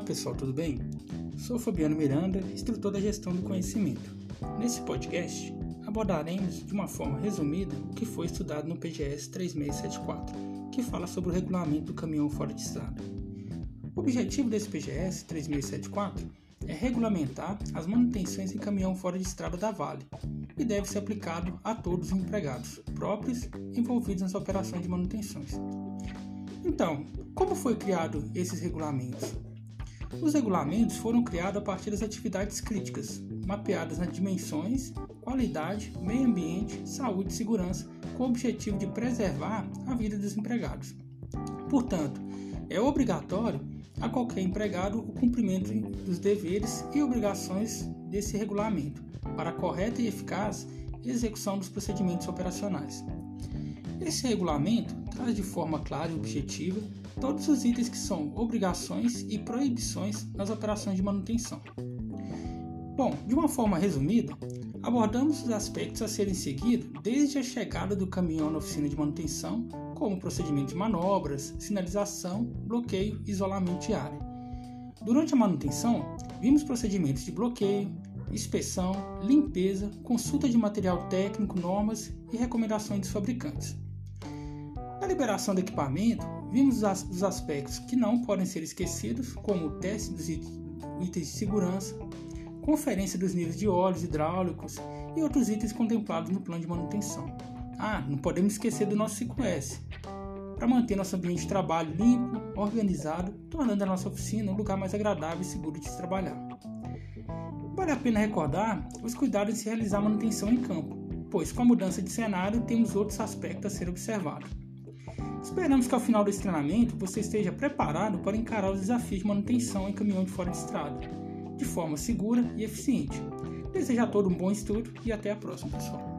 pessoal, tudo bem? Sou Fabiano Miranda, instrutor da gestão do conhecimento. Nesse podcast, abordaremos de uma forma resumida o que foi estudado no PGS 3674, que fala sobre o regulamento do caminhão fora de estrada. O objetivo desse PGS 3674 é regulamentar as manutenções em caminhão fora de estrada da Vale e deve ser aplicado a todos os empregados próprios envolvidos nas operações de manutenções. Então, como foi criado esses regulamentos? Os regulamentos foram criados a partir das atividades críticas, mapeadas nas dimensões, qualidade, meio ambiente, saúde e segurança, com o objetivo de preservar a vida dos empregados. Portanto, é obrigatório a qualquer empregado o cumprimento dos deveres e obrigações desse regulamento para a correta e eficaz execução dos procedimentos operacionais. Esse regulamento traz de forma clara e objetiva todos os itens que são obrigações e proibições nas operações de manutenção. Bom, de uma forma resumida, abordamos os aspectos a serem seguidos desde a chegada do caminhão na oficina de manutenção, como procedimento de manobras, sinalização, bloqueio e isolamento de área. Durante a manutenção, vimos procedimentos de bloqueio, inspeção, limpeza, consulta de material técnico, normas e recomendações dos fabricantes. Na liberação do equipamento, vimos os aspectos que não podem ser esquecidos, como o teste dos itens de segurança, conferência dos níveis de óleos hidráulicos e outros itens contemplados no plano de manutenção. Ah, não podemos esquecer do nosso 5S, para manter nosso ambiente de trabalho limpo, organizado, tornando a nossa oficina um lugar mais agradável e seguro de se trabalhar. Vale a pena recordar os cuidados de se realizar manutenção em campo, pois com a mudança de cenário temos outros aspectos a ser observados. Esperamos que ao final desse treinamento você esteja preparado para encarar os desafios de manutenção em caminhão de fora de estrada, de forma segura e eficiente. Desejo a todos um bom estudo e até a próxima, pessoal.